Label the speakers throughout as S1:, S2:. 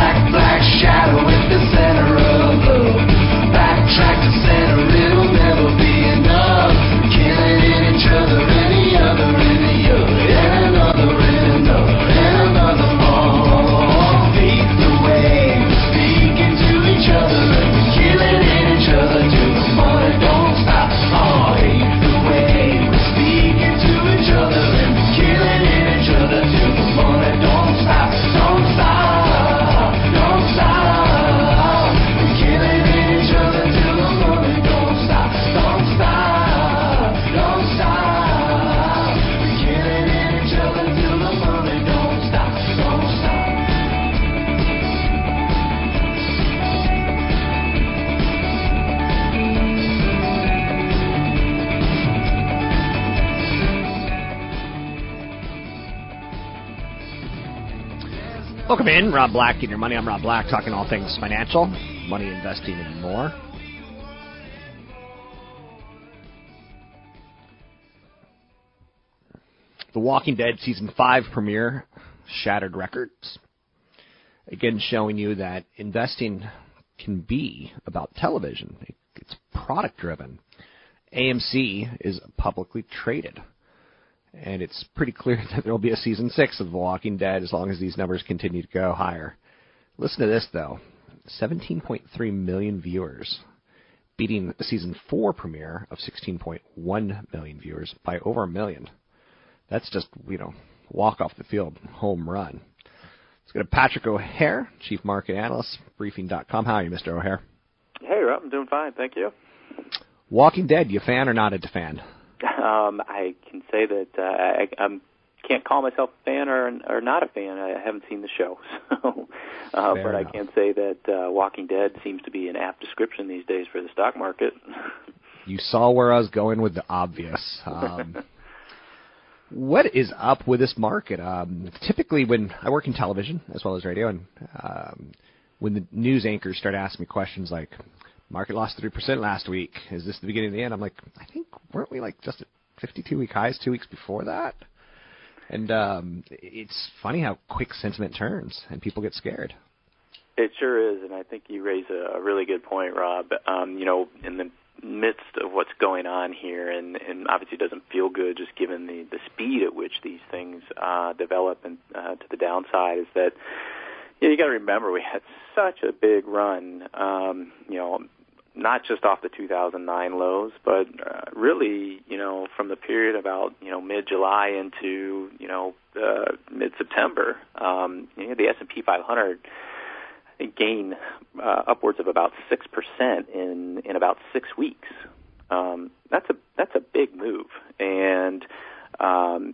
S1: Black, black shadow in the center of blue. Backtrack to center,
S2: Welcome in, Rob Black, getting your money. I'm Rob Black, talking all things financial, money investing, and more. The Walking Dead season five premiere shattered records. Again, showing you that investing can be about television. It's product driven. AMC is publicly traded. And it's pretty clear that there will be a season six of The Walking Dead as long as these numbers continue to go higher. Listen to this, though 17.3 million viewers, beating the season four premiere of 16.1 million viewers by over a million. That's just, you know, walk off the field, home run. Let's go to Patrick O'Hare, Chief Market Analyst, Briefing.com. How are you, Mr. O'Hare?
S3: Hey, Rob, I'm doing fine, thank you.
S2: Walking Dead, you fan or not a fan?
S3: Um, I can say that uh, I, I can't call myself a fan or or not a fan. I haven't seen the show, so uh,
S2: Fair
S3: but I
S2: enough.
S3: can say that uh, Walking Dead seems to be an apt description these days for the stock market.
S2: You saw where I was going with the obvious. Um, what is up with this market? Um, typically, when I work in television as well as radio, and um, when the news anchors start asking me questions like, "Market lost three percent last week. Is this the beginning of the end?" I'm like, "I think weren't we like just at 52 week highs two weeks before that?" And um, it's funny how quick sentiment turns and people get scared.
S3: It sure is, and I think you raise a, a really good point, Rob. Um, you know, in the midst of what's going on here, and, and obviously doesn't feel good just given the, the speed at which these things uh, develop and uh, to the downside, is that you, know, you got to remember we had such a big run. Um, you know, not just off the 2009 lows, but uh, really, you know, from the period about you know mid-July into you know uh, mid-September. Um, you know, the S&P 500 I gained uh, upwards of about six percent in in about six weeks. Um, that's a that's a big move, and um,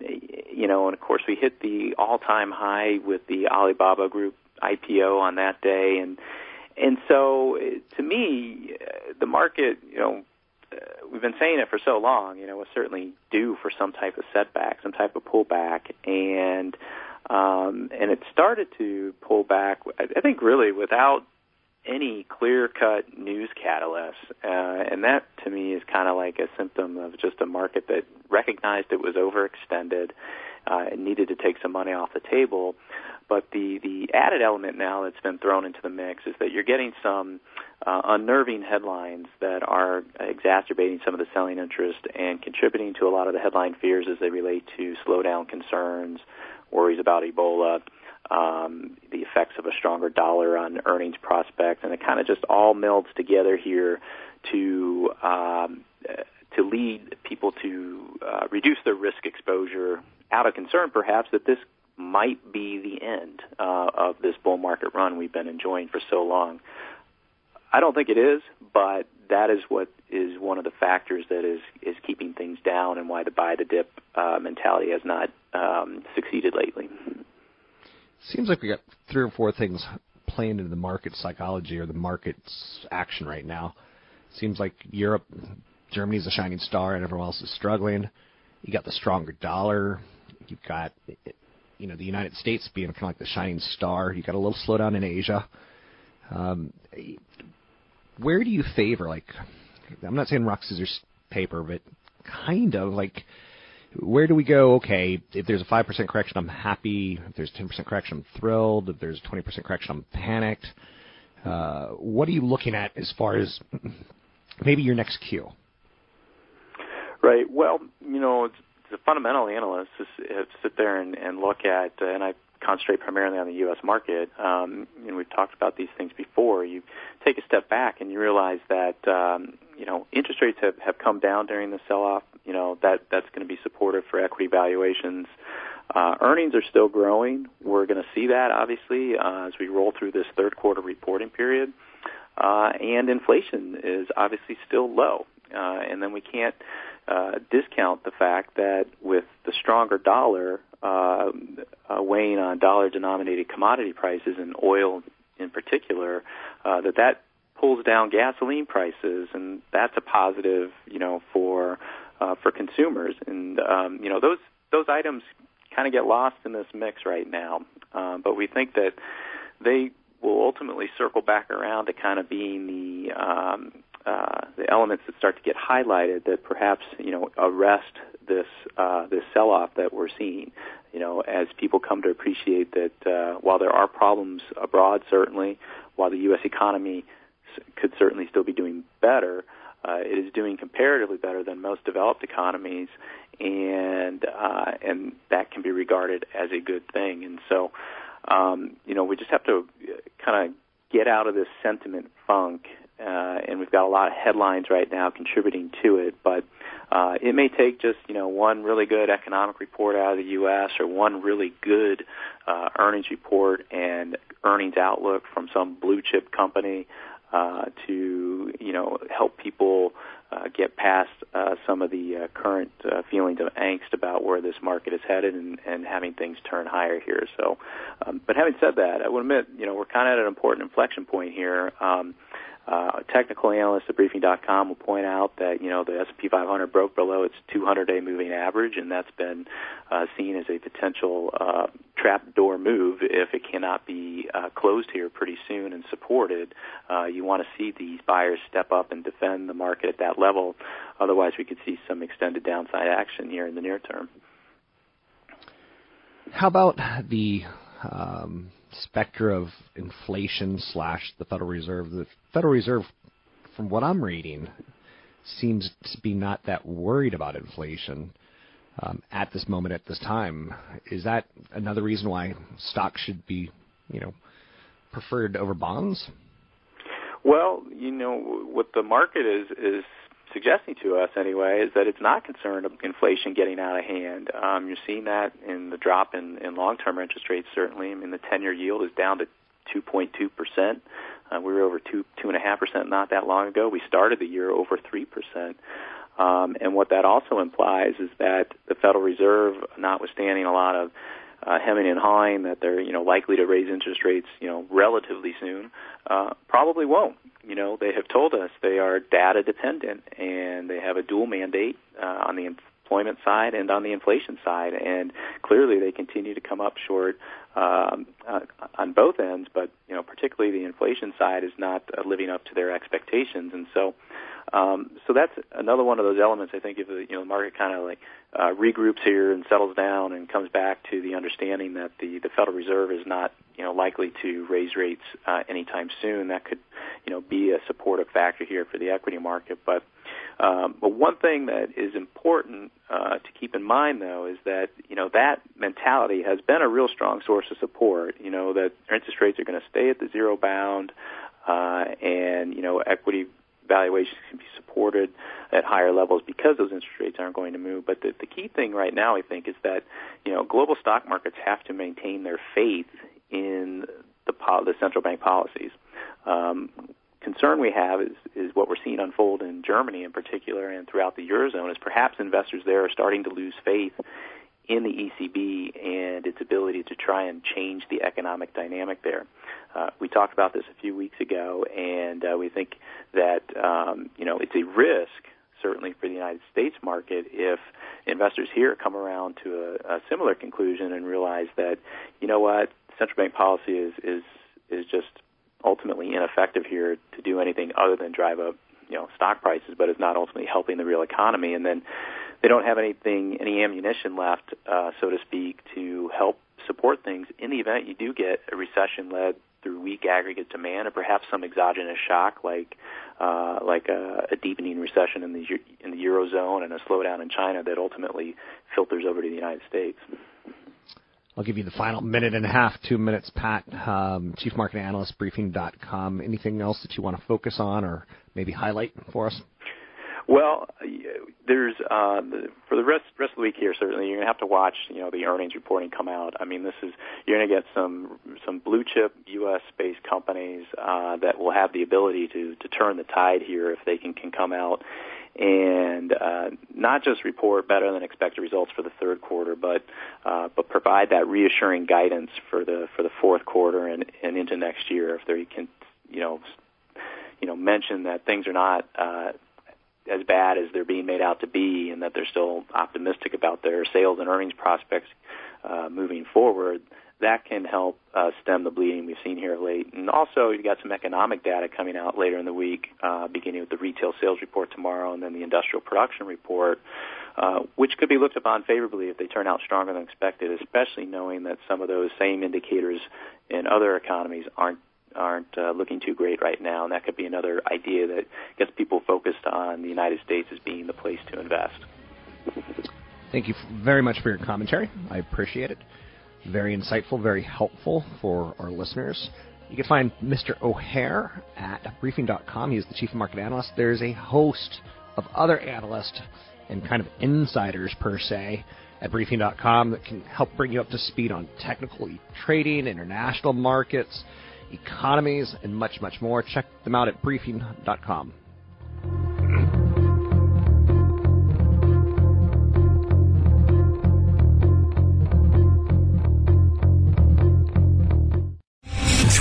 S3: you know, and of course we hit the all-time high with the Alibaba Group IPO on that day, and and so uh, to me, uh, the market, you know, uh, we've been saying it for so long, you know, was certainly due for some type of setback, some type of pullback, and um, and it started to pull back. I think really without any clear-cut news catalyst, uh, and that to me is kind of like a symptom of just a market that recognized it was overextended uh, and needed to take some money off the table. But the the added element now that's been thrown into the mix is that you're getting some uh, unnerving headlines that are exacerbating some of the selling interest and contributing to a lot of the headline fears as they relate to slowdown concerns, worries about Ebola, um, the effects of a stronger dollar on earnings prospects, and it kind of just all melds together here to um, uh, to lead people to uh, reduce their risk exposure out of concern, perhaps, that this might be the end uh, of this bull market run we've been enjoying for so long. I don't think it is, but that is what is one of the factors that is is keeping things down and why the buy the dip uh, mentality has not um, succeeded lately.
S2: Seems like we got three or four things playing into the market psychology or the market's action right now. Seems like Europe, Germany's a shining star, and everyone else is struggling. You got the stronger dollar. You've got, you know, the United States being kind of like the shining star. You got a little slowdown in Asia. Um, where do you favor? Like, I'm not saying rock scissors paper, but kind of like where do we go? Okay, if there's a five percent correction, I'm happy. If there's ten percent correction, I'm thrilled. If there's twenty percent correction, I'm panicked. Uh, what are you looking at as far as maybe your next cue?
S3: Right. Well, you know, the fundamental analysts sit there and, and look at, and I concentrate primarily on the U.S. market. Um, and we've talked about these things before. You take a step back and you realize that um, you know interest rates have, have come down during the sell-off. You know that that's going to be supportive for equity valuations. Uh, earnings are still growing. We're going to see that obviously uh, as we roll through this third quarter reporting period. Uh, and inflation is obviously still low. Uh, and then we can't uh, discount the fact that with the stronger dollar uh, uh, weighing on dollar-denominated commodity prices and oil in particular, uh, that that pulls down gasoline prices, and that's a positive, you know, for uh, for consumers. And um, you know, those those items kind of get lost in this mix right now. Um, but we think that they will ultimately circle back around to kind of being the um, uh, the elements that start to get highlighted that perhaps you know arrest this uh, this sell-off that we're seeing. You know, as people come to appreciate that uh, while there are problems abroad, certainly, while the U.S. economy could certainly still be doing better, uh, it is doing comparatively better than most developed economies, and uh, and that can be regarded as a good thing. And so, um, you know, we just have to kind of get out of this sentiment funk uh, and we've got a lot of headlines right now contributing to it. But uh, it may take just you know one really good economic report out of the U.S. or one really good uh, earnings report and earnings outlook from some blue chip company uh, to you know help people uh, get past uh, some of the uh, current uh, feelings of angst about where this market is headed and, and having things turn higher here. So, um, but having said that, I would admit you know we're kind of at an important inflection point here. Um, uh, technical analyst at briefing.com will point out that you know the S&P 500 broke below its 200-day moving average, and that's been uh, seen as a potential uh, trap door move if it cannot be uh, closed here pretty soon and supported. Uh, you want to see these buyers step up and defend the market at that level. Otherwise, we could see some extended downside action here in the near term.
S2: How about the um, specter of inflation slash the Federal Reserve. The Federal Reserve, from what I'm reading, seems to be not that worried about inflation um, at this moment, at this time. Is that another reason why stocks should be, you know, preferred over bonds?
S3: Well, you know what the market is is suggesting to us anyway is that it's not concerned of inflation getting out of hand. Um, you're seeing that in the drop in, in long-term interest rates. Certainly, I mean the 10-year yield is down to 2.2 percent. Uh, we were over two two and a half percent not that long ago. We started the year over three percent. Um, and what that also implies is that the Federal Reserve, notwithstanding a lot of uh, hemming and hawing that they're you know likely to raise interest rates you know relatively soon, uh, probably won't. You know they have told us they are data dependent and they have a dual mandate uh, on the employment side and on the inflation side, and clearly they continue to come up short um, uh, on both ends. But you know particularly the inflation side is not uh, living up to their expectations, and so. Um, so that's another one of those elements. I think if the you know market kind of like uh, regroups here and settles down and comes back to the understanding that the the Federal Reserve is not you know likely to raise rates uh, anytime soon, that could you know be a supportive factor here for the equity market. But um, but one thing that is important uh, to keep in mind, though, is that you know that mentality has been a real strong source of support. You know that interest rates are going to stay at the zero bound, uh, and you know equity valuations can be supported at higher levels because those interest rates aren't going to move. But the, the key thing right now, I think, is that you know global stock markets have to maintain their faith in the the central bank policies. Um, concern we have is is what we're seeing unfold in Germany in particular and throughout the eurozone is perhaps investors there are starting to lose faith in the ECB and its ability to try and change the economic dynamic there. Uh, we talked about this a few weeks ago, and uh, we think that um, you know it's a risk certainly for the United States market if investors here come around to a, a similar conclusion and realize that you know what central bank policy is is is just ultimately ineffective here to do anything other than drive up you know stock prices, but is not ultimately helping the real economy. And then they don't have anything, any ammunition left, uh, so to speak, to help support things in the event you do get a recession led through weak aggregate demand or perhaps some exogenous shock like uh, like a, a deepening recession in the in the eurozone and a slowdown in China that ultimately filters over to the United States.
S2: I'll give you the final minute and a half, two minutes, Pat. Um, Chief Market Analyst, Briefing.com. Anything else that you want to focus on or maybe highlight for us?
S3: Well, there's uh, for the rest rest of the week here. Certainly, you're gonna have to watch you know the earnings reporting come out. I mean, this is you're gonna get some some blue chip U.S. based companies uh, that will have the ability to to turn the tide here if they can can come out and uh, not just report better than expected results for the third quarter, but uh, but provide that reassuring guidance for the for the fourth quarter and and into next year. If they can, you know, you know, mention that things are not uh, as bad as they're being made out to be, and that they're still optimistic about their sales and earnings prospects uh, moving forward. That can help uh, stem the bleeding we've seen here late. And also, you've got some economic data coming out later in the week, uh, beginning with the retail sales report tomorrow, and then the industrial production report, uh, which could be looked upon favorably if they turn out stronger than expected. Especially knowing that some of those same indicators in other economies aren't aren't uh, looking too great right now, and that could be another idea that gets people focused on the United States as being the place to invest.
S2: Thank you very much for your commentary. I appreciate it. Very insightful, very helpful for our listeners. You can find Mr. O'Hare at briefing.com. He's the chief market analyst. There's a host of other analysts and kind of insiders, per se, at briefing.com that can help bring you up to speed on technical trading, international markets, economies, and much, much more. Check them out at briefing.com.